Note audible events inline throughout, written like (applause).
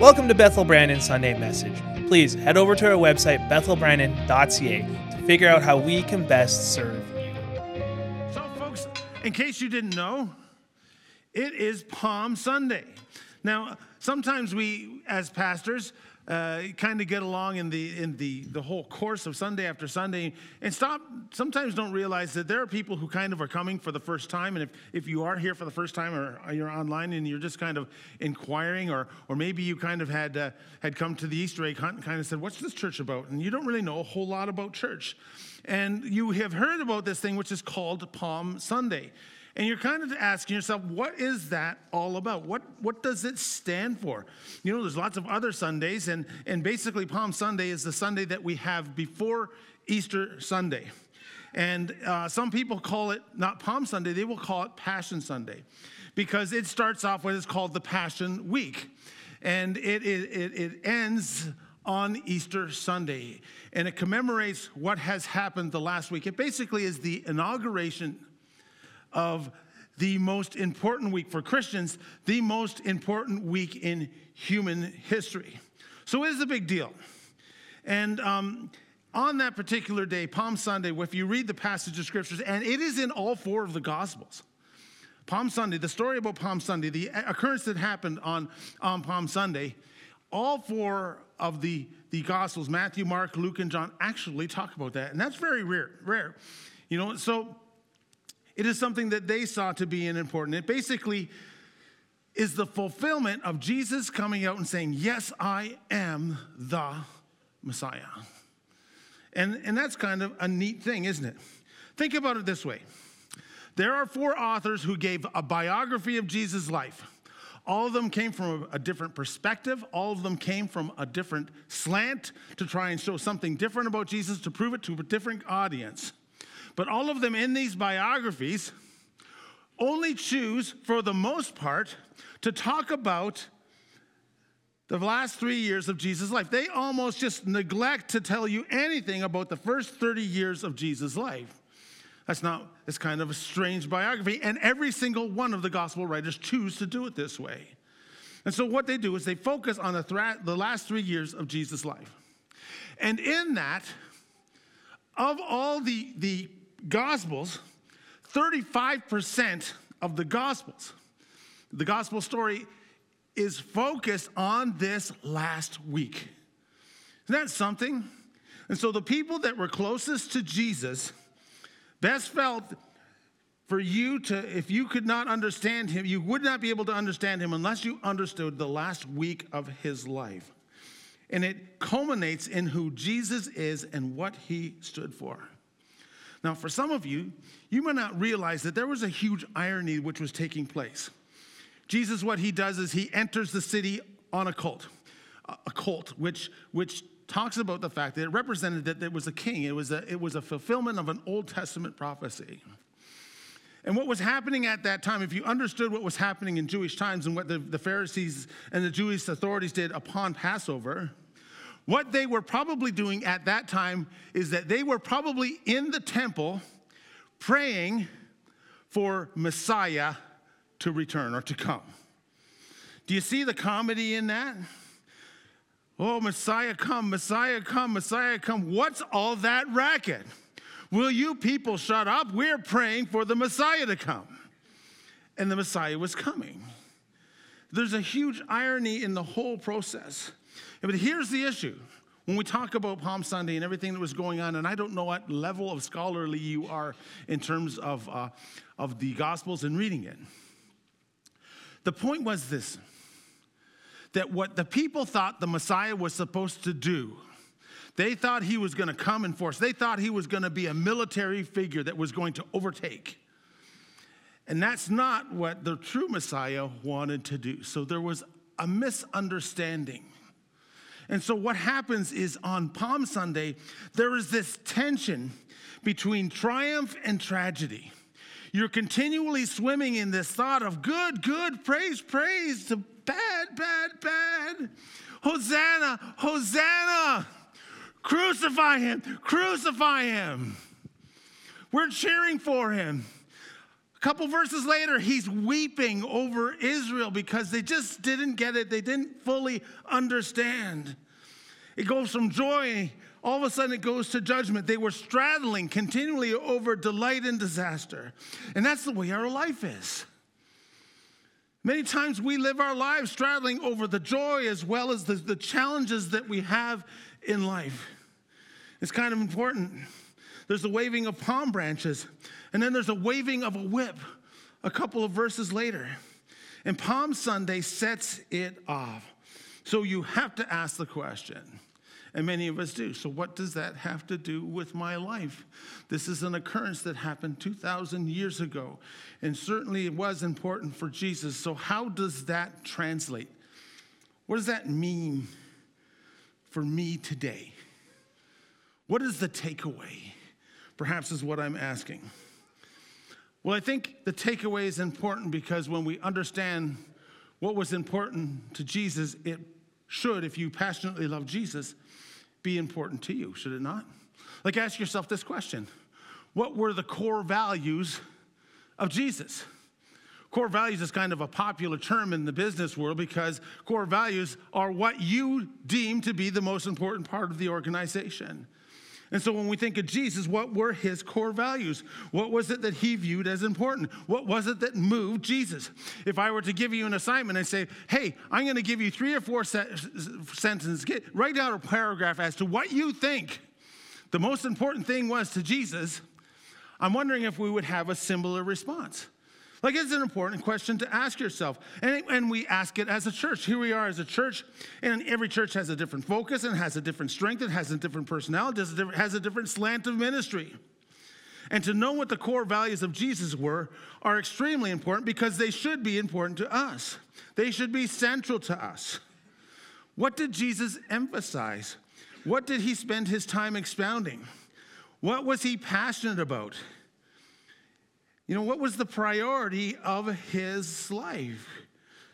Welcome to Bethel Brandon Sunday Message. Please head over to our website, bethelbrandon.ca, to figure out how we can best serve you. So, folks, in case you didn't know, it is Palm Sunday. Now, sometimes we, as pastors, uh, kind of get along in the in the the whole course of Sunday after Sunday, and stop. Sometimes don't realize that there are people who kind of are coming for the first time, and if if you are here for the first time, or you're online and you're just kind of inquiring, or or maybe you kind of had uh, had come to the Easter egg hunt and kind of said, "What's this church about?" and you don't really know a whole lot about church, and you have heard about this thing which is called Palm Sunday. And you're kind of asking yourself, what is that all about? What, what does it stand for? You know, there's lots of other Sundays, and, and basically, Palm Sunday is the Sunday that we have before Easter Sunday. And uh, some people call it not Palm Sunday, they will call it Passion Sunday because it starts off what is called the Passion Week. And it, it, it ends on Easter Sunday. And it commemorates what has happened the last week. It basically is the inauguration of the most important week for Christians, the most important week in human history. So it is a big deal. And um, on that particular day, Palm Sunday, if you read the passage of scriptures, and it is in all four of the Gospels. Palm Sunday, the story about Palm Sunday, the occurrence that happened on, on Palm Sunday, all four of the, the Gospels, Matthew, Mark, Luke, and John, actually talk about that. And that's very rare. rare. You know, so it is something that they saw to be an important. It basically is the fulfillment of Jesus coming out and saying, Yes, I am the Messiah. And, and that's kind of a neat thing, isn't it? Think about it this way there are four authors who gave a biography of Jesus' life. All of them came from a, different perspective. All of them came from a different slant to try and show something different about Jesus, to prove it to a different audience. But all of them in these biographies only choose, for the most part, to talk about the last three years of Jesus' life. They almost just neglect to tell you anything about the first 30 years of Jesus' life. That's not, it's kind of a strange biography. And every single one of the gospel writers choose to do it this way. And so what they do is they focus on the, thra- the last three years of Jesus' life. And in that, of all the, the Gospels, 35% of the Gospels, the Gospel story is focused on this last week. Isn't that something? And so the people that were closest to Jesus best felt for you to, if you could not understand him, you would not be able to understand him unless you understood the last week of his life. And it culminates in who Jesus is and what he stood for. Now, for some of you, you may not realize that there was a huge irony which was taking place. Jesus, what he does is he enters the city on a colt, a colt, which, which talks about the fact that it represented that there was a king. It was a, it was a fulfillment of an Old Testament prophecy. And what was happening at that time, if you understood what was happening in Jewish times and what the, the Pharisees and the Jewish authorities did upon Passover, what they were probably doing at that time is that they were probably in the temple praying for Messiah to return or to come. Do you see the comedy in that? Oh, Messiah come, Messiah come, Messiah come. What's all that racket? Will you people shut up? We're praying for the Messiah to come. And the Messiah was coming. There's a huge irony in the whole process. But here's the issue. When we talk about Palm Sunday and everything that was going on, and I don't know what level of scholarly you are in terms of, uh, of the Gospels and reading it. The point was this that what the people thought the Messiah was supposed to do, they thought he was going to come in force. They thought he was going to be a military figure that was going to overtake. And that's not what the true Messiah wanted to do. So there was a misunderstanding. And so, what happens is on Palm Sunday, there is this tension between triumph and tragedy. You're continually swimming in this thought of good, good, praise, praise, to bad, bad, bad. Hosanna, Hosanna. Crucify him, crucify him. We're cheering for him. A couple verses later, he's weeping over Israel because they just didn't get it. They didn't fully understand. It goes from joy, all of a sudden it goes to judgment. They were straddling continually over delight and disaster. And that's the way our life is. Many times we live our lives straddling over the joy as well as the, the challenges that we have in life. It's kind of important. There's the waving of palm branches, and then there's a waving of a whip a couple of verses later. And Palm Sunday sets it off. So you have to ask the question, and many of us do. So, what does that have to do with my life? This is an occurrence that happened 2,000 years ago, and certainly it was important for Jesus. So, how does that translate? What does that mean for me today? What is the takeaway? Perhaps is what I'm asking. Well, I think the takeaway is important because when we understand what was important to Jesus, it should, if you passionately love Jesus, be important to you, should it not? Like, ask yourself this question What were the core values of Jesus? Core values is kind of a popular term in the business world because core values are what you deem to be the most important part of the organization. And so when we think of Jesus, what were his core values? What was it that he viewed as important? What was it that moved Jesus? If I were to give you an assignment and say, hey, I'm going to give you three or four se- sentences, get, write down a paragraph as to what you think the most important thing was to Jesus, I'm wondering if we would have a similar response. Like, it's an important question to ask yourself. And, and we ask it as a church. Here we are as a church, and every church has a different focus and has a different strength, and has a different personality, has a different, has a different slant of ministry. And to know what the core values of Jesus were are extremely important because they should be important to us. They should be central to us. What did Jesus emphasize? What did he spend his time expounding? What was he passionate about? You know, what was the priority of his life?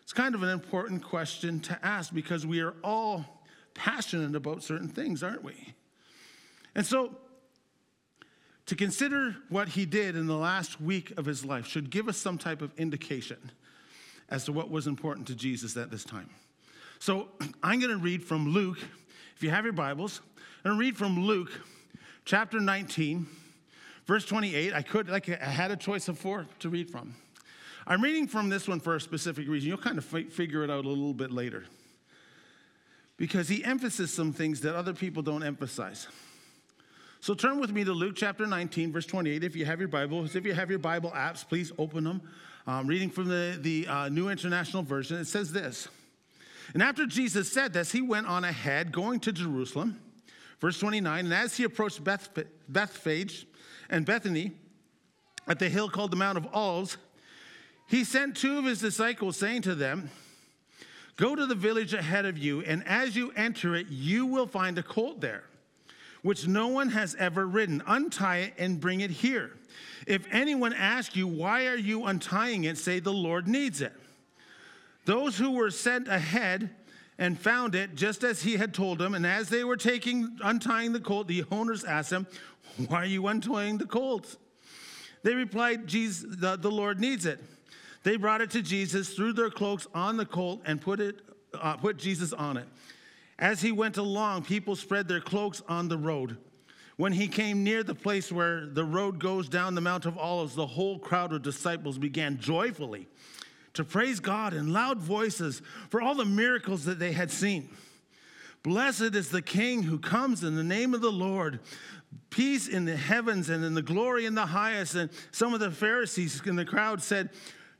It's kind of an important question to ask because we are all passionate about certain things, aren't we? And so, to consider what he did in the last week of his life should give us some type of indication as to what was important to Jesus at this time. So, (clears throat) I'm going to read from Luke. If you have your Bibles, I'm going to read from Luke chapter 19 Verse 28, I could, like, I had a choice of four to read from. I'm reading from this one for a specific reason. You'll kind of f- figure it out a little bit later. Because he emphasizes some things that other people don't emphasize. So turn with me to Luke chapter 19, verse 28. If you have your Bible, if you have your Bible apps, please open them. Um, reading from the, the uh, New International Version, it says this. And after Jesus said this, he went on ahead, going to Jerusalem. Verse 29, and as he approached Beth, Bethphage, and Bethany at the hill called the Mount of Olives, he sent two of his disciples, saying to them, Go to the village ahead of you, and as you enter it, you will find a colt there, which no one has ever ridden. Untie it and bring it here. If anyone asks you, Why are you untying it? say, The Lord needs it. Those who were sent ahead and found it just as he had told them, and as they were taking untying the colt, the owners asked him, (laughs) why are you untying the colt? They replied, Jesus, the, the Lord needs it. They brought it to Jesus, threw their cloaks on the colt, and put, it, uh, put Jesus on it. As he went along, people spread their cloaks on the road. When he came near the place where the road goes down the Mount of Olives, the whole crowd of disciples began joyfully to praise God in loud voices for all the miracles that they had seen. Blessed is the King who comes in the name of the Lord peace in the heavens and in the glory in the highest. And some of the Pharisees in the crowd said,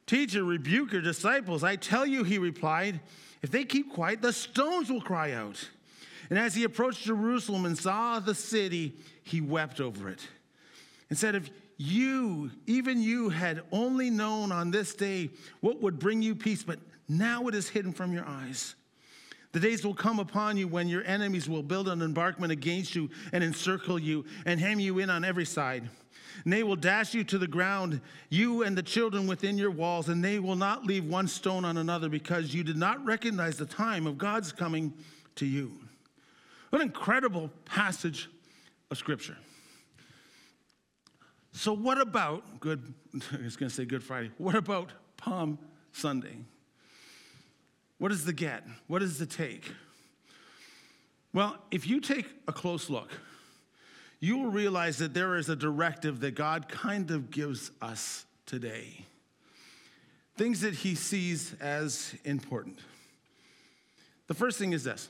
Teacher, rebuke your disciples. I tell you, he replied, if they keep quiet, the stones will cry out. And as he approached Jerusalem and saw the city, he wept over it and said, If you, even you, had only known on this day what would bring you peace, but now it is hidden from your eyes. The days will come upon you when your enemies will build an embankment against you and encircle you and hem you in on every side. And they will dash you to the ground, you and the children within your walls, and they will not leave one stone on another because you did not recognize the time of God's coming to you. What an incredible passage of Scripture. So, what about good? (laughs) I was going to say Good Friday. What about Palm Sunday? What is the get? What is the take? Well, if you take a close look, you will realize that there is a directive that God kind of gives us today. Things that he sees as important. The first thing is this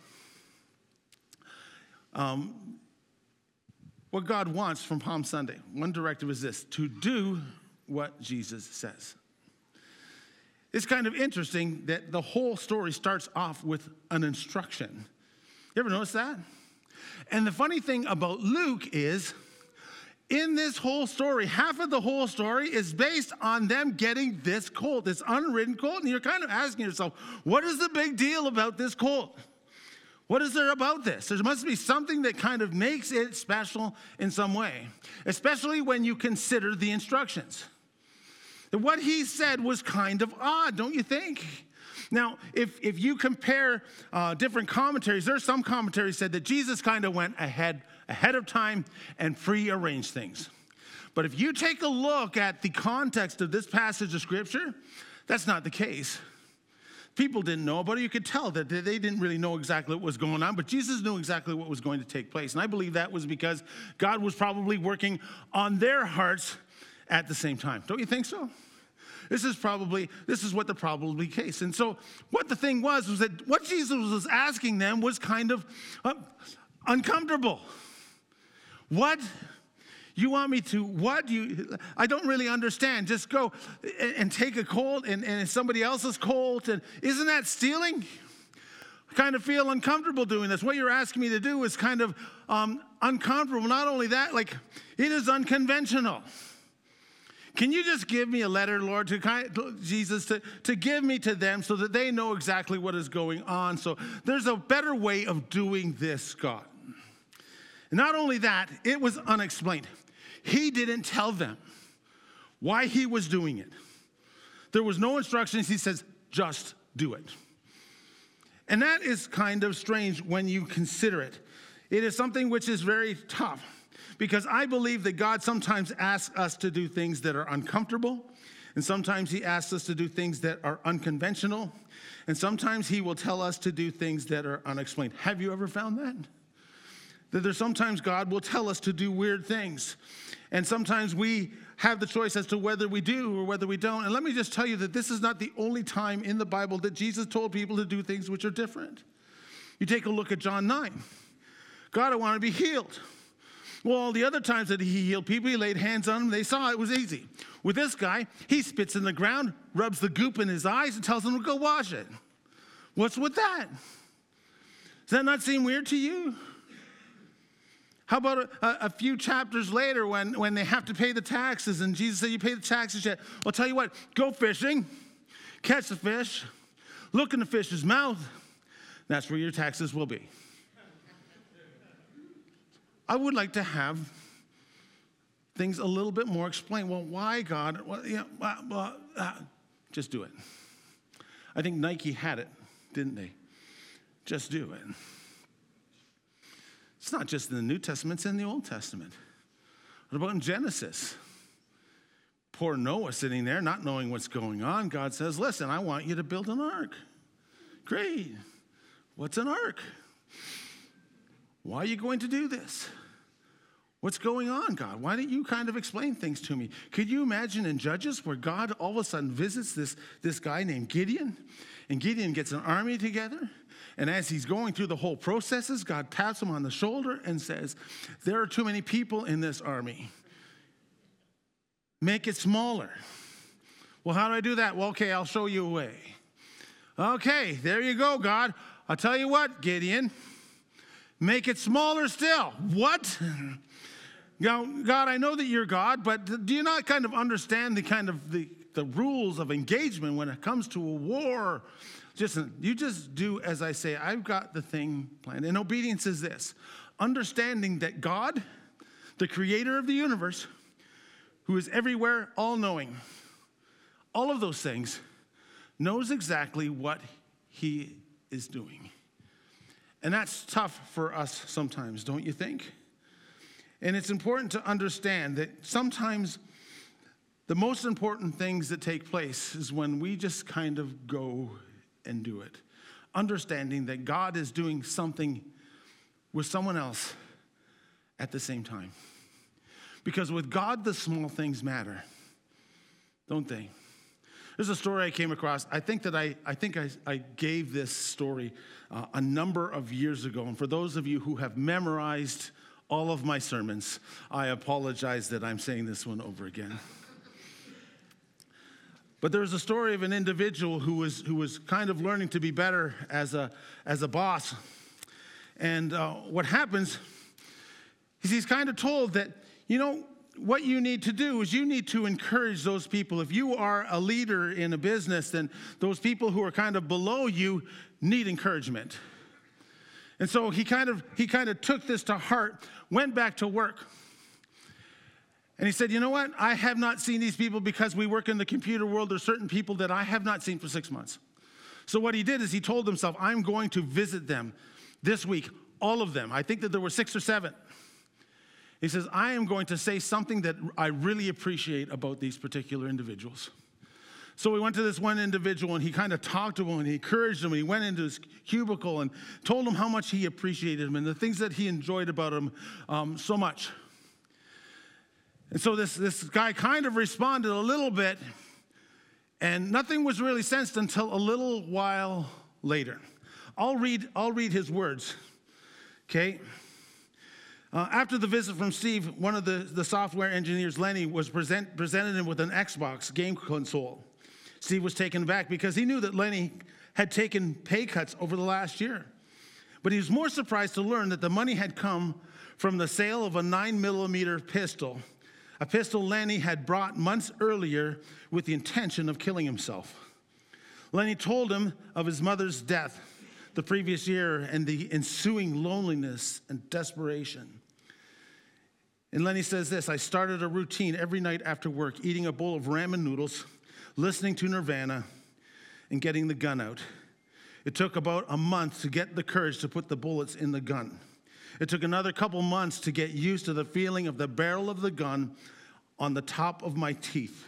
um, what God wants from Palm Sunday. One directive is this to do what Jesus says. It's kind of interesting that the whole story starts off with an instruction. You ever notice that? And the funny thing about Luke is, in this whole story, half of the whole story is based on them getting this colt, this unridden colt. And you're kind of asking yourself, what is the big deal about this colt? What is there about this? There must be something that kind of makes it special in some way, especially when you consider the instructions. That what he said was kind of odd, don't you think? Now, if, if you compare uh, different commentaries, there's some commentaries said that Jesus kind of went ahead, ahead of time and prearranged things. But if you take a look at the context of this passage of scripture, that's not the case. People didn't know it. You could tell that they didn't really know exactly what was going on, but Jesus knew exactly what was going to take place. And I believe that was because God was probably working on their hearts at the same time. Don't you think so? This is probably, this is what the probably case. And so what the thing was, was that what Jesus was asking them was kind of uh, uncomfortable. What you want me to what? You, I don't really understand. Just go and, and take a colt and, and somebody else's colt. And isn't that stealing? I kind of feel uncomfortable doing this. What you're asking me to do is kind of um, uncomfortable. Not only that, like it is unconventional. Can you just give me a letter, Lord, to kind Jesus, to, to give me to them so that they know exactly what is going on? So there's a better way of doing this, God. And not only that, it was unexplained. He didn't tell them why he was doing it. There was no instructions. He says, just do it. And that is kind of strange when you consider it. It is something which is very tough because I believe that God sometimes asks us to do things that are uncomfortable, and sometimes He asks us to do things that are unconventional, and sometimes He will tell us to do things that are unexplained. Have you ever found that? That there's sometimes God will tell us to do weird things. And sometimes we have the choice as to whether we do or whether we don't. And let me just tell you that this is not the only time in the Bible that Jesus told people to do things which are different. You take a look at John 9. God, I want to be healed. Well, all the other times that he healed people, he laid hands on them, they saw it was easy. With this guy, he spits in the ground, rubs the goop in his eyes, and tells them to go wash it. What's with that? Does that not seem weird to you? How about a, a, few chapters later when, when they have to pay the taxes and Jesus said, You pay the taxes yet? Well, I'll tell you what, go fishing, catch the fish, look in the fish's mouth. That's where your taxes will be. I would like to have things a little bit more explained. Well, why, God? Well, yeah, uh, just do it. I think Nike had it, didn't they? Just do it. It's not just in the New Testament, it's in the Old Testament. What about in Genesis? Poor Noah sitting there, not knowing what's going on. God says, Listen, I want you to build an ark. Great. What's an ark? Why are you going to do this? What's going on, God? Why don't you kind of explain things to me? Could you imagine in Judges where God all of a sudden visits this, this guy named Gideon, and Gideon gets an army together, and as he's going through the whole processes, God taps him on the shoulder and says, There are too many people in this army. Make it smaller. Well, how do I do that? Well, okay, I'll show you a way. Okay, there you go, God. I'll tell you what, Gideon, make it smaller still. What? Now, God, I know that you're God, but do you not kind of understand the kind of the, the rules of engagement when it comes to a war? Just you just do as I say. I've got the thing planned. And obedience is this understanding that God, the creator of the universe, who is everywhere, all knowing, all of those things, knows exactly what he is doing. And that's tough for us sometimes, don't you think? And it's important to understand that sometimes the most important things that take place is when we just kind of go and do it, understanding that God is doing something with someone else at the same time. Because with God, the small things matter, don't they? There's a story I came across. I think that I, I think I, I gave this story uh, a number of years ago. And for those of you who have memorized all of my sermons, I apologize that I'm saying this one over again. But there's a story of an individual who was, who was kind of learning to be better as a, as a boss. And uh, what happens is he's kind of told that, you know, what you need to do is you need to encourage those people. If you are a leader in a business, then those people who are kind of below you need encouragement. And so he kind of he kind of took this to heart, went back to work. And he said, "You know what? I have not seen these people because we work in the computer world. There's certain people that I have not seen for 6 months." So what he did is he told himself, "I'm going to visit them this week, all of them. I think that there were 6 or 7." He says, I am going to say something that I really appreciate about these particular individuals. So we went to this one individual and he kind of talked to him and he encouraged him. He went into his cubicle and told him how much he appreciated him and the things that he enjoyed about him um, so much. And so this, this guy kind of responded a little bit, and nothing was really sensed until a little while later. I'll read, I'll read his words, okay? Uh, after the visit from Steve, one of the, the software engineers, Lenny, was present, presented him with an Xbox game console. Steve was taken back because he knew that Lenny had taken pay cuts over the last year. But he was more surprised to learn that the money had come from the sale of a 9 millimeter pistol, a pistol Lenny had brought months earlier with the intention of killing himself. Lenny told him of his mother's death the previous year and the ensuing loneliness and desperation. And Lenny says this I started a routine every night after work, eating a bowl of ramen noodles, listening to Nirvana, and getting the gun out. It took about a month to get the courage to put the bullets in the gun. It took another couple months to get used to the feeling of the barrel of the gun on the top of my teeth.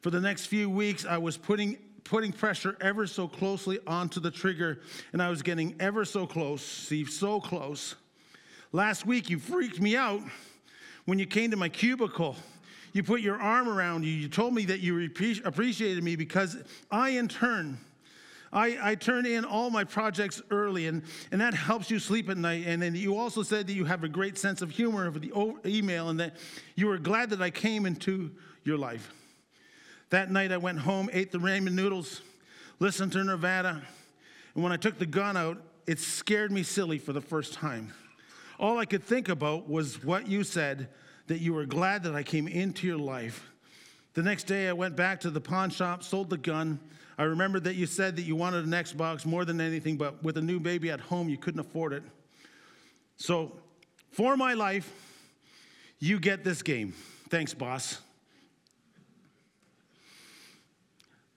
For the next few weeks, I was putting, putting pressure ever so closely onto the trigger, and I was getting ever so close, see, so close. Last week, you freaked me out when you came to my cubicle, you put your arm around you. You told me that you appreciated me because I, in turn, I, I turn in all my projects early, and, and that helps you sleep at night. And then you also said that you have a great sense of humor of the email and that you were glad that I came into your life. That night, I went home, ate the ramen noodles, listened to Nirvana, and when I took the gun out, it scared me silly for the first time. All I could think about was what you said that you were glad that I came into your life. The next day, I went back to the pawn shop, sold the gun. I remembered that you said that you wanted an Xbox more than anything, but with a new baby at home, you couldn't afford it. So, for my life, you get this game. Thanks, boss.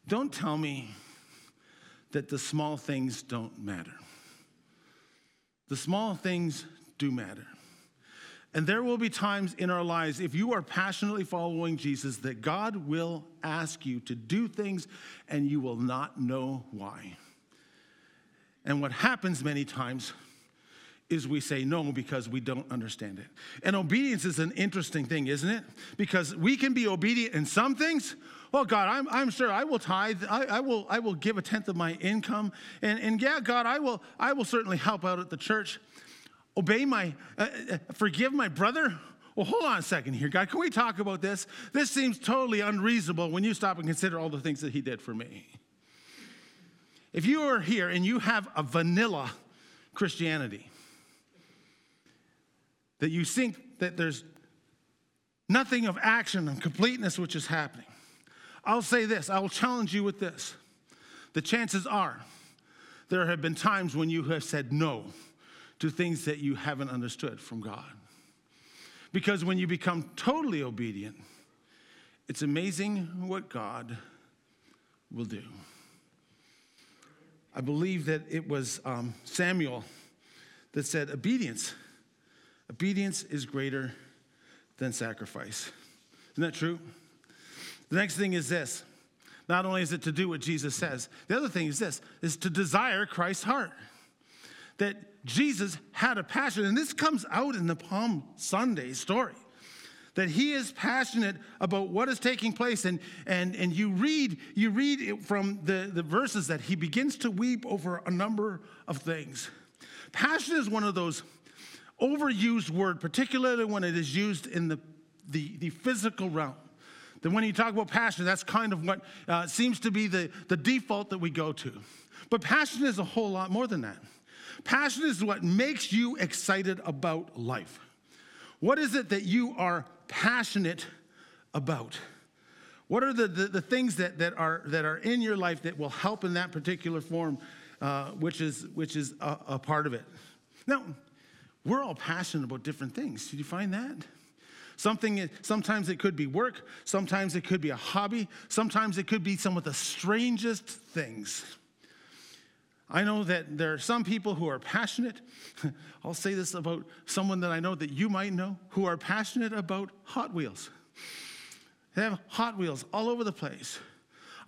Don't tell me that the small things don't matter. The small things do matter. And there will be times in our lives, if you are passionately following Jesus, that God will ask you to do things and you will not know why. And what happens many times is we say no because we don't understand it. And obedience is an interesting thing, isn't it? Because we can be obedient in some things. Well, God, I'm, I'm sure I will tithe. I, I, will, I will give a tenth of my income. And, and yeah, God, I will, I will certainly help out at the church obey my, uh, uh, forgive my brother? Well, hold on a second here, God. Can we talk about this? This seems totally unreasonable when you stop and consider all the things that he did for me. If you are here and you have a vanilla Christianity, that you think that there's nothing of action and completeness which is happening, I'll say this I will challenge you with this. The chances are there have been times when you have said no to things that you haven't understood from God. Because when you become totally obedient, it's amazing what God will do. I believe that it was um, Samuel that said, Obedience, Obedience is greater than sacrifice. Isn't that true? The next thing is this. Not only is it to do what Jesus says, the other thing is this is to desire Christ's heart. That Jesus had a passion, and this comes out in the Palm Sunday story. That he is passionate about what is taking place. And, and, and you read, you read from the, the verses that he begins to weep over a number of things. Passion is one of those overused word, particularly when it is used in the, the, the physical realm. That when you talk about passion, that's kind of what uh, seems to be the, the default that we go to. But passion is a whole lot more than that. Passion is what makes you excited about life. What is it that you are passionate about? What are the, the, the things that, that, are, that are in your life that will help in that particular form, uh, which is, which is a, a part of it? Now, we're all passionate about different things. Did you find that? Something, sometimes it could be work, sometimes it could be a hobby, sometimes it could be some of the strangest things. I know that there are some people who are passionate. (laughs) I'll say this about someone that I know that you might know who are passionate about Hot Wheels. They have Hot Wheels all over the place.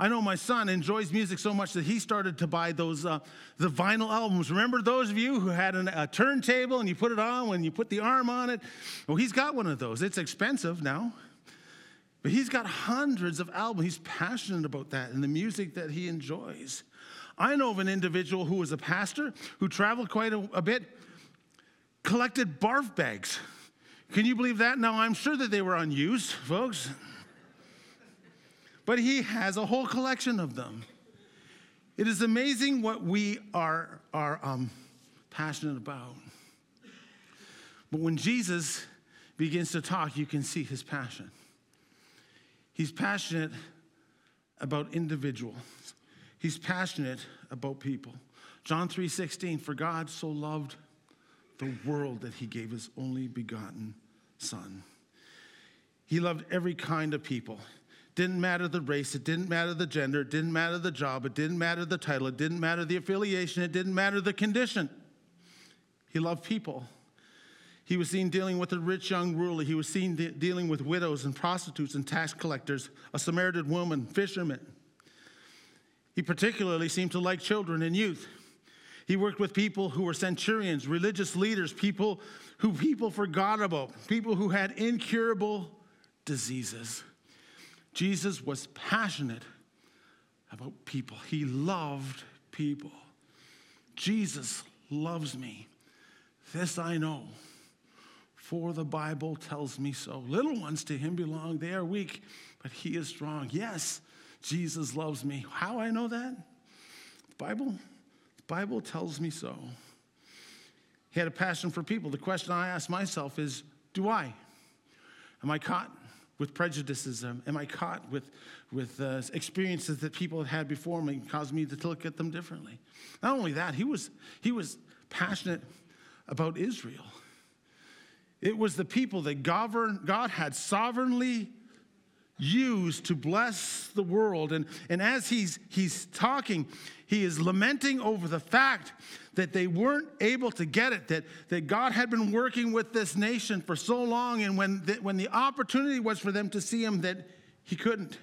I know my son enjoys music so much that he started to buy those uh, the vinyl albums. Remember those of you who had an, a turntable and you put it on when you put the arm on it? Well, he's got one of those. It's expensive now. But he's got hundreds of albums. He's passionate about that and the music that he enjoys. I know of an individual who was a pastor who traveled quite a, a bit, collected barf bags. Can you believe that? Now, I'm sure that they were unused, folks but he has a whole collection of them. It is amazing what we are, are um, passionate about. But when Jesus begins to talk, you can see his passion. He's passionate about individuals. He's passionate about people. John 3:16 for God so loved the world that he gave his only begotten son. He loved every kind of people. Didn't matter the race, it didn't matter the gender, it didn't matter the job, it didn't matter the title, it didn't matter the affiliation, it didn't matter the condition. He loved people. He was seen dealing with a rich young ruler. He was seen de- dealing with widows and prostitutes and tax collectors, a Samaritan woman, fishermen. He particularly seemed to like children and youth. He worked with people who were centurions, religious leaders, people who people forgot about, people who had incurable diseases. Jesus was passionate about people, he loved people. Jesus loves me. This I know, for the Bible tells me so. Little ones to him belong. They are weak, but he is strong. Yes, Jesus loves me. How I know that? The Bible, the Bible tells me so. He had a passion for people. The question I ask myself is, do I? Am I caught with prejudices? Am I caught with, with uh, experiences that people have had before me and cause me to look at them differently? Not only that, he was, he was passionate about Israel. It was the people that govern, God had sovereignly used to bless the world. And, and as he's, he's talking, he is lamenting over the fact that they weren't able to get it, that, that God had been working with this nation for so long, and when the, when the opportunity was for them to see him, that he couldn't.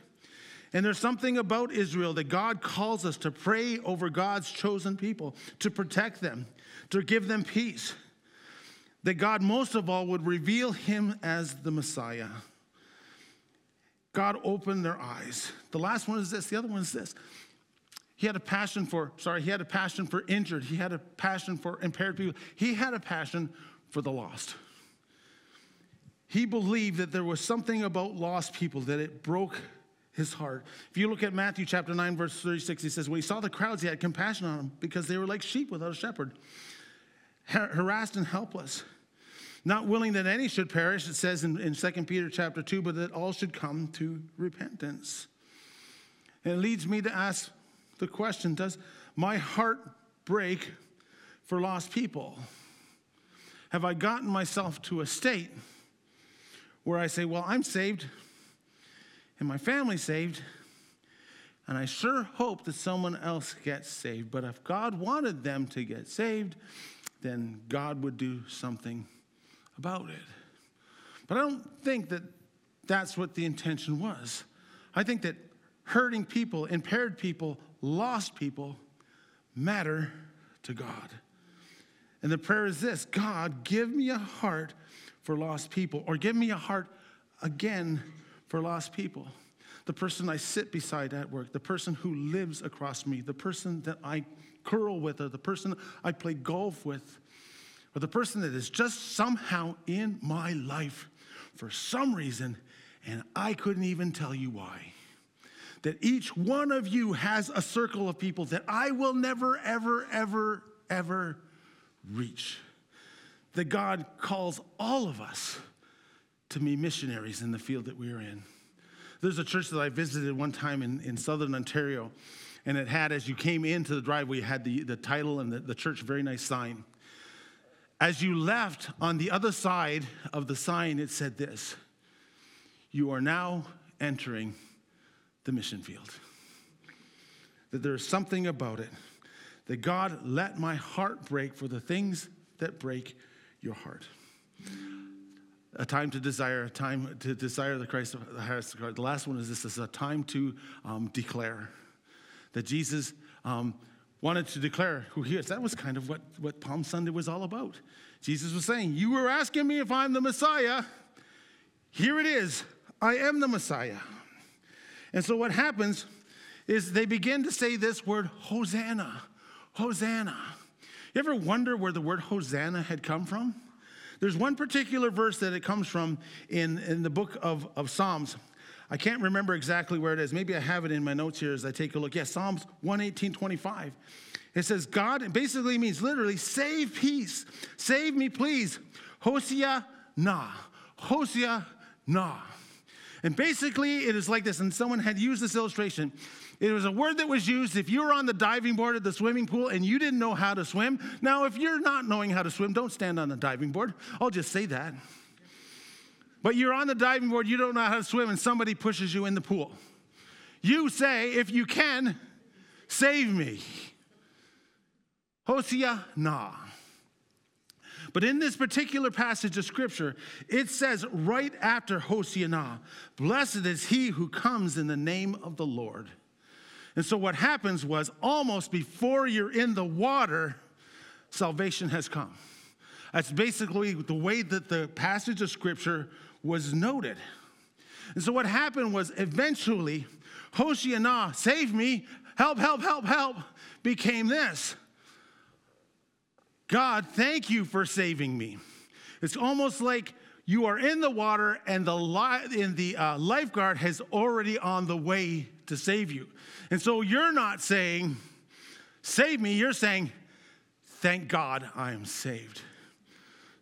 And there's something about Israel that God calls us to pray over God's chosen people, to protect them, to give them peace. That God, most of all, would reveal him as the Messiah. God opened their eyes. The last one is this, the other one is this. He had a passion for, sorry, he had a passion for injured. He had a passion for impaired people. He had a passion for the lost. He believed that there was something about lost people that it broke his heart. If you look at Matthew chapter 9, verse 36, he says, When he saw the crowds, he had compassion on them because they were like sheep without a shepherd, harassed and helpless. Not willing that any should perish, it says in, in 2 Peter chapter 2, but that all should come to repentance. And it leads me to ask the question Does my heart break for lost people? Have I gotten myself to a state where I say, Well, I'm saved and my family's saved, and I sure hope that someone else gets saved. But if God wanted them to get saved, then God would do something about it. But I don't think that that's what the intention was. I think that hurting people, impaired people, lost people matter to God. And the prayer is this God, give me a heart for lost people, or give me a heart again for lost people. The person I sit beside at work, the person who lives across me, the person that I curl with, or the person I play golf with, or the person that is just somehow in my life for some reason, and I couldn't even tell you why. That each one of you has a circle of people that I will never, ever, ever, ever reach. That God calls all of us to be missionaries in the field that we are in. There's a church that I visited one time in, in southern Ontario, and it had, as you came into the driveway, had the, the title and the, the church, very nice sign. As you left, on the other side of the sign, it said this You are now entering the mission field. That there is something about it that God let my heart break for the things that break your heart. A time to desire, a time to desire the Christ of the highest God. The last one is this: is a time to um, declare that Jesus um, wanted to declare who he is. That was kind of what, what Palm Sunday was all about. Jesus was saying, You were asking me if I'm the Messiah. Here it is. I am the Messiah. And so what happens is they begin to say this word, Hosanna. Hosanna. You ever wonder where the word Hosanna had come from? There's one particular verse that it comes from in, in the book of, of Psalms. I can't remember exactly where it is. Maybe I have it in my notes here as I take a look. Yes, Psalms 118, 25. It says, God, it basically means literally, save peace. Save me, please. Hosea na. Hosea na. And basically, it is like this. And someone had used this illustration. It was a word that was used if you were on the diving board at the swimming pool and you didn't know how to swim. Now, if you're not knowing how to swim, don't stand on the diving board. I'll just say that. But you're on the diving board, you don't know how to swim, and somebody pushes you in the pool. You say, if you can, save me. Hosea, nah. But in this particular passage of scripture, it says right after Hosea, blessed is he who comes in the name of the Lord. And so what happens was almost before you're in the water, salvation has come. That's basically the way that the passage of scripture was noted. And so what happened was eventually, Hosea, save me, help, help, help, help, became this. God, thank you for saving me. It's almost like you are in the water and the, li- and the uh, lifeguard has already on the way to save you. And so you're not saying, save me, you're saying, thank God I am saved.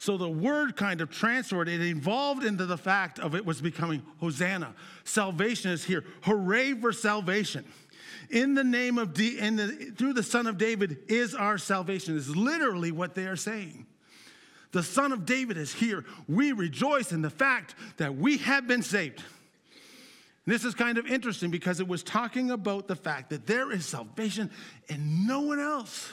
So the word kind of transferred, it evolved into the fact of it was becoming Hosanna. Salvation is here. Hooray for salvation in the name of D, in the, through the Son of David is our salvation, is literally what they are saying. The Son of David is here. We rejoice in the fact that we have been saved. And this is kind of interesting because it was talking about the fact that there is salvation in no one else.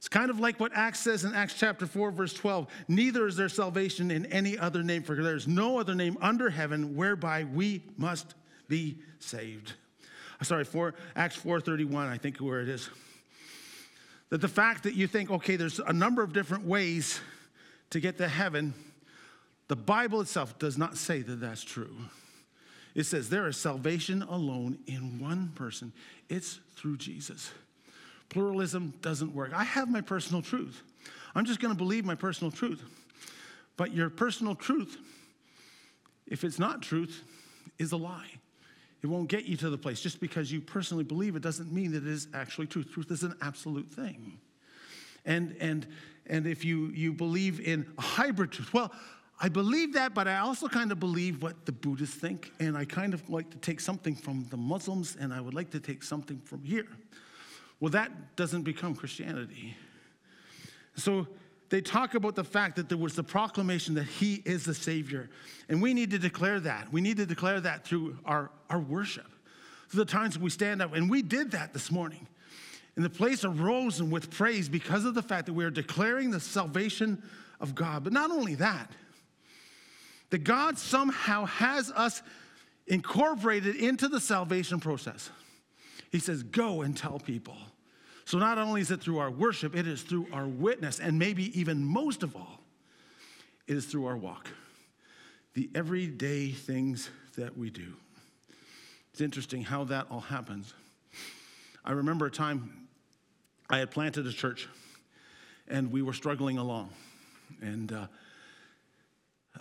It's kind of like what Acts says in Acts chapter 4, verse 12. Neither is there salvation in any other name, for there is no other name under heaven whereby we must be saved uh, sorry, four, Acts 4.31, I think where it is. That the fact that you think, okay, there's a number of different ways to get to heaven, the Bible itself does not say that that's true. It says there is salvation alone in one person. It's through Jesus. Pluralism doesn't work. I have my personal truth. I'm just going to believe my personal truth. But your personal truth, if it's not truth, is a lie. It won't get you to the place. Just because you personally believe it doesn't mean that it is actually truth. Truth is an absolute thing. And, and, and if you, you believe in a hybrid truth, well, I believe that, but I also kind of believe what the Buddhists think, and I kind of like to take something from the Muslims, and I would like to take something from here. Well, that doesn't become Christianity. So they talk about the fact that there was the proclamation that he is the Savior. And we need to declare that. We need to declare that through our, our worship, through the times we stand up. And we did that this morning. And the place arose and with praise because of the fact that we are declaring the salvation of God. But not only that, that God somehow has us incorporated into the salvation process. He says, Go and tell people. So not only is it through our worship, it is through our witness, and maybe even most of all, it is through our walk, the everyday things that we do. It's interesting how that all happens. I remember a time I had planted a church and we were struggling along. And uh,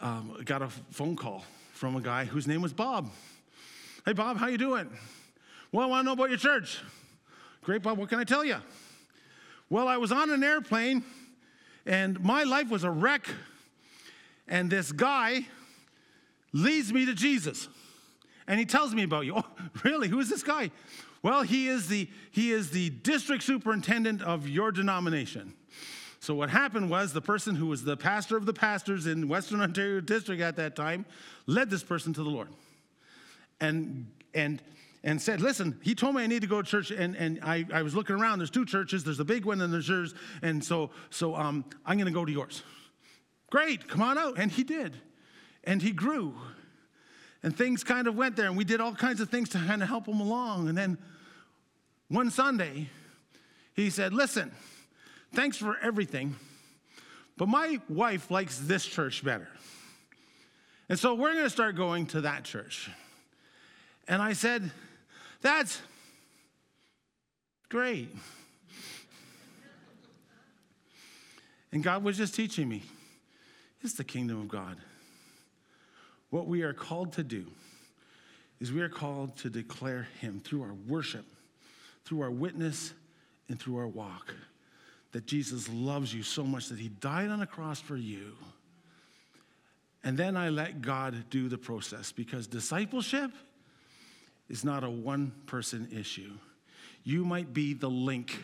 um, got a phone call from a guy whose name was Bob. Hey, Bob, how you doing? Well, I want to know about your church. Great, Bob, what can I tell you? Well, I was on an airplane and my life was a wreck. And this guy leads me to Jesus. And he tells me about you. (laughs) Oh, really? Who is this guy? Well, he is the, he is the district superintendent of your denomination. So what happened was the person who was the pastor of the pastors in Western Ontario District at that time led this person to the Lord. And and and said, listen, he told me I need to go to church, and, and I, I was looking around. There's two churches, there's a big one and there's yours, and so so um, I'm gonna go to yours. Great, come on out. And he did. And he grew. And things kind of went there, and we did all kinds of things to kind of help him along. And then one Sunday, he said, Listen, thanks for everything, but my wife likes this church better. And so we're going to start going to that church. And I said, That's great. And God was just teaching me it's the kingdom of God. What we are called to do is we are called to declare Him through our worship, through our witness, and through our walk that Jesus loves you so much that he died on a cross for you. And then I let God do the process because discipleship is not a one person issue. You might be the link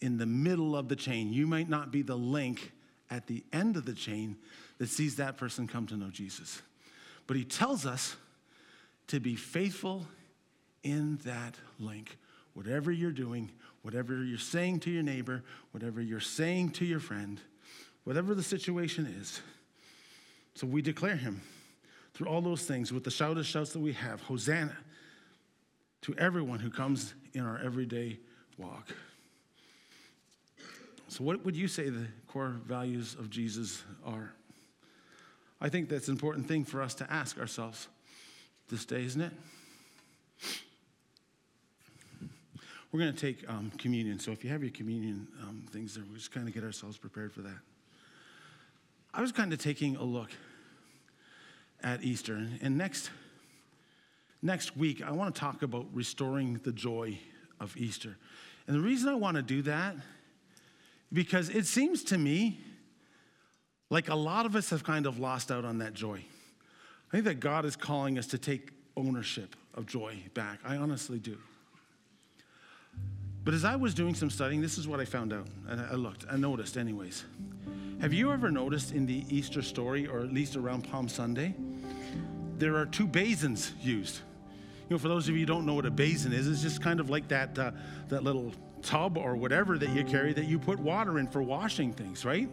in the middle of the chain, you might not be the link at the end of the chain that sees that person come to know Jesus. But he tells us to be faithful in that link. Whatever you're doing, whatever you're saying to your neighbor, whatever you're saying to your friend, whatever the situation is. So we declare him through all those things with the shout of shouts that we have Hosanna to everyone who comes in our everyday walk. So, what would you say the core values of Jesus are? I think that's an important thing for us to ask ourselves this day, isn't it? We're going to take um, communion. So if you have your communion um, things there, we just kind of get ourselves prepared for that. I was kind of taking a look at Easter, and next next week I want to talk about restoring the joy of Easter. And the reason I want to do that because it seems to me like a lot of us have kind of lost out on that joy. I think that God is calling us to take ownership of joy back. I honestly do. But as I was doing some studying, this is what I found out. I looked, I noticed, anyways. Have you ever noticed in the Easter story, or at least around Palm Sunday, there are two basins used? You know, for those of you who don't know what a basin is, it's just kind of like that, uh, that little tub or whatever that you carry that you put water in for washing things, right?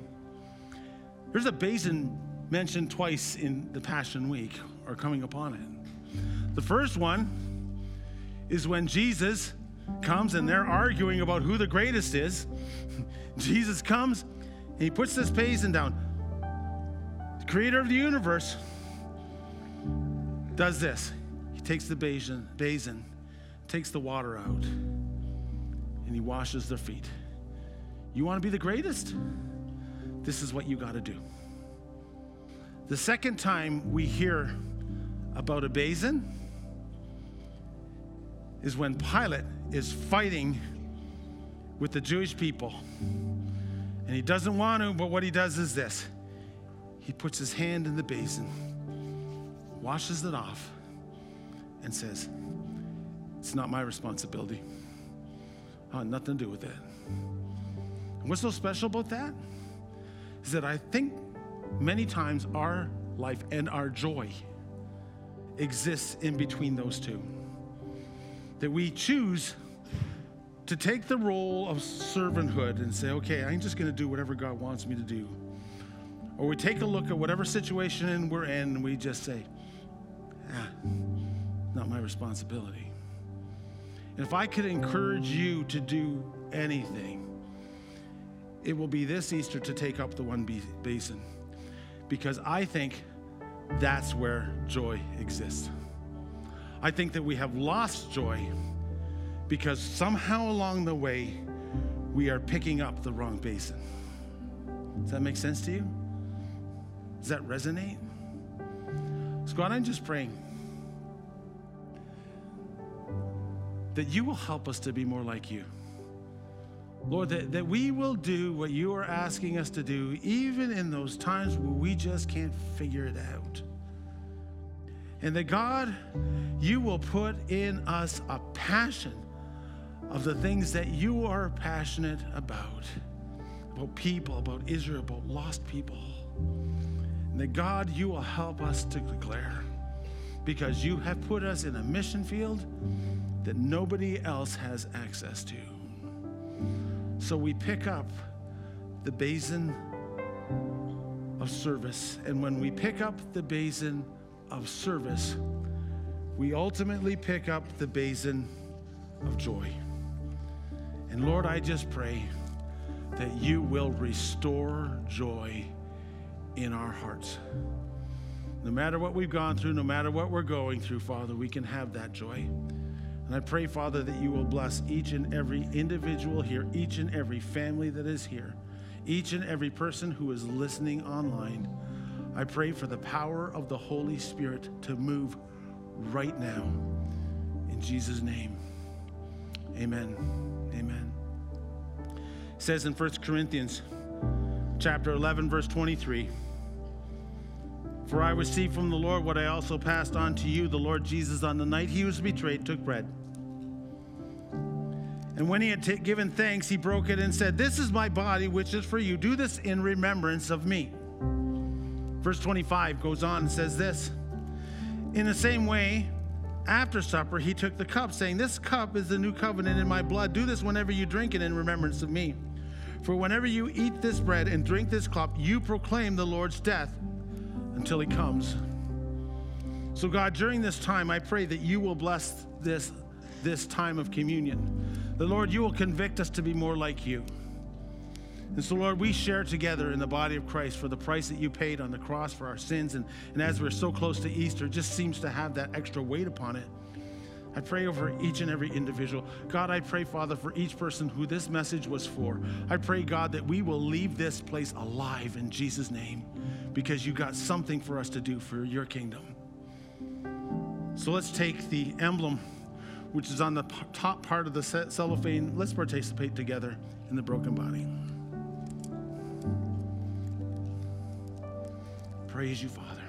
There's a basin mentioned twice in the Passion Week or coming upon it. The first one is when Jesus comes and they're arguing about who the greatest is. (laughs) Jesus comes and he puts this basin down. The creator of the universe does this. He takes the basin, basin, takes the water out, and he washes their feet. You want to be the greatest? This is what you got to do. The second time we hear about a basin is when Pilate is fighting with the Jewish people. And he doesn't want to, but what he does is this he puts his hand in the basin, washes it off, and says, It's not my responsibility. I nothing to do with it. And what's so special about that? Is that I think many times our life and our joy exists in between those two that we choose to take the role of servanthood and say, okay, I'm just going to do whatever God wants me to do. or we take a look at whatever situation we're in and we just say, responsibility. And if I could encourage you to do anything, it will be this Easter to take up the one basin because I think that's where joy exists. I think that we have lost joy because somehow along the way we are picking up the wrong basin. Does that make sense to you? Does that resonate? So, God, I'm just praying that you will help us to be more like you. Lord, that, that we will do what you are asking us to do, even in those times where we just can't figure it out. And that God, you will put in us a passion of the things that you are passionate about about people, about Israel, about lost people. And that God, you will help us to declare because you have put us in a mission field that nobody else has access to. So we pick up the basin of service. And when we pick up the basin of service, we ultimately pick up the basin of joy. And Lord, I just pray that you will restore joy in our hearts. No matter what we've gone through, no matter what we're going through, Father, we can have that joy. And I pray, Father, that you will bless each and every individual here, each and every family that is here, each and every person who is listening online. I pray for the power of the Holy Spirit to move right now. In Jesus' name, amen. Amen. It says in 1 Corinthians chapter 11, verse 23. For I received from the Lord what I also passed on to you. The Lord Jesus, on the night he was betrayed, took bread. And when he had t- given thanks, he broke it and said, This is my body, which is for you. Do this in remembrance of me. Verse 25 goes on and says this In the same way, after supper, he took the cup, saying, This cup is the new covenant in my blood. Do this whenever you drink it in remembrance of me. For whenever you eat this bread and drink this cup, you proclaim the Lord's death until he comes. So, God, during this time, I pray that you will bless this, this time of communion. The Lord, you will convict us to be more like you. And so, Lord, we share together in the body of Christ for the price that you paid on the cross for our sins. And, and as we're so close to Easter, it just seems to have that extra weight upon it. I pray over each and every individual. God, I pray, Father, for each person who this message was for. I pray, God, that we will leave this place alive in Jesus' name because you got something for us to do for your kingdom. So let's take the emblem which is on the top part of the cellophane. Let's participate together in the broken body. Praise you, Father.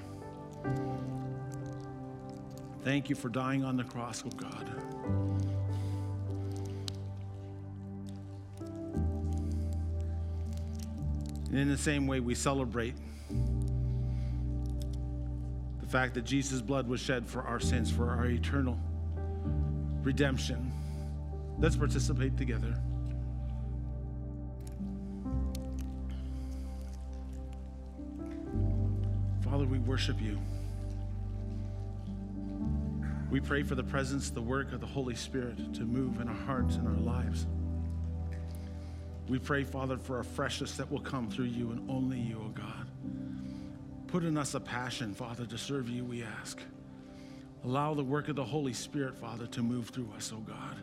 Thank you for dying on the cross, oh God. And in the same way, we celebrate the fact that Jesus' blood was shed for our sins, for our eternal redemption. Let's participate together. Father, we worship you. We pray for the presence, the work of the Holy Spirit to move in our hearts and our lives. We pray, Father, for a freshness that will come through you and only you, O oh God. Put in us a passion, Father, to serve you, we ask. Allow the work of the Holy Spirit, Father, to move through us, oh God.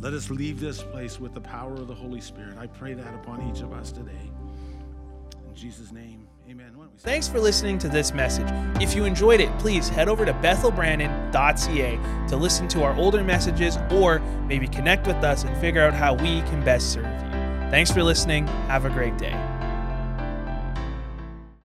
Let us leave this place with the power of the Holy Spirit. I pray that upon each of us today. In Jesus' name, amen. Thanks for listening to this message. If you enjoyed it, please head over to bethelbrandon.ca to listen to our older messages or maybe connect with us and figure out how we can best serve you. Thanks for listening. Have a great day.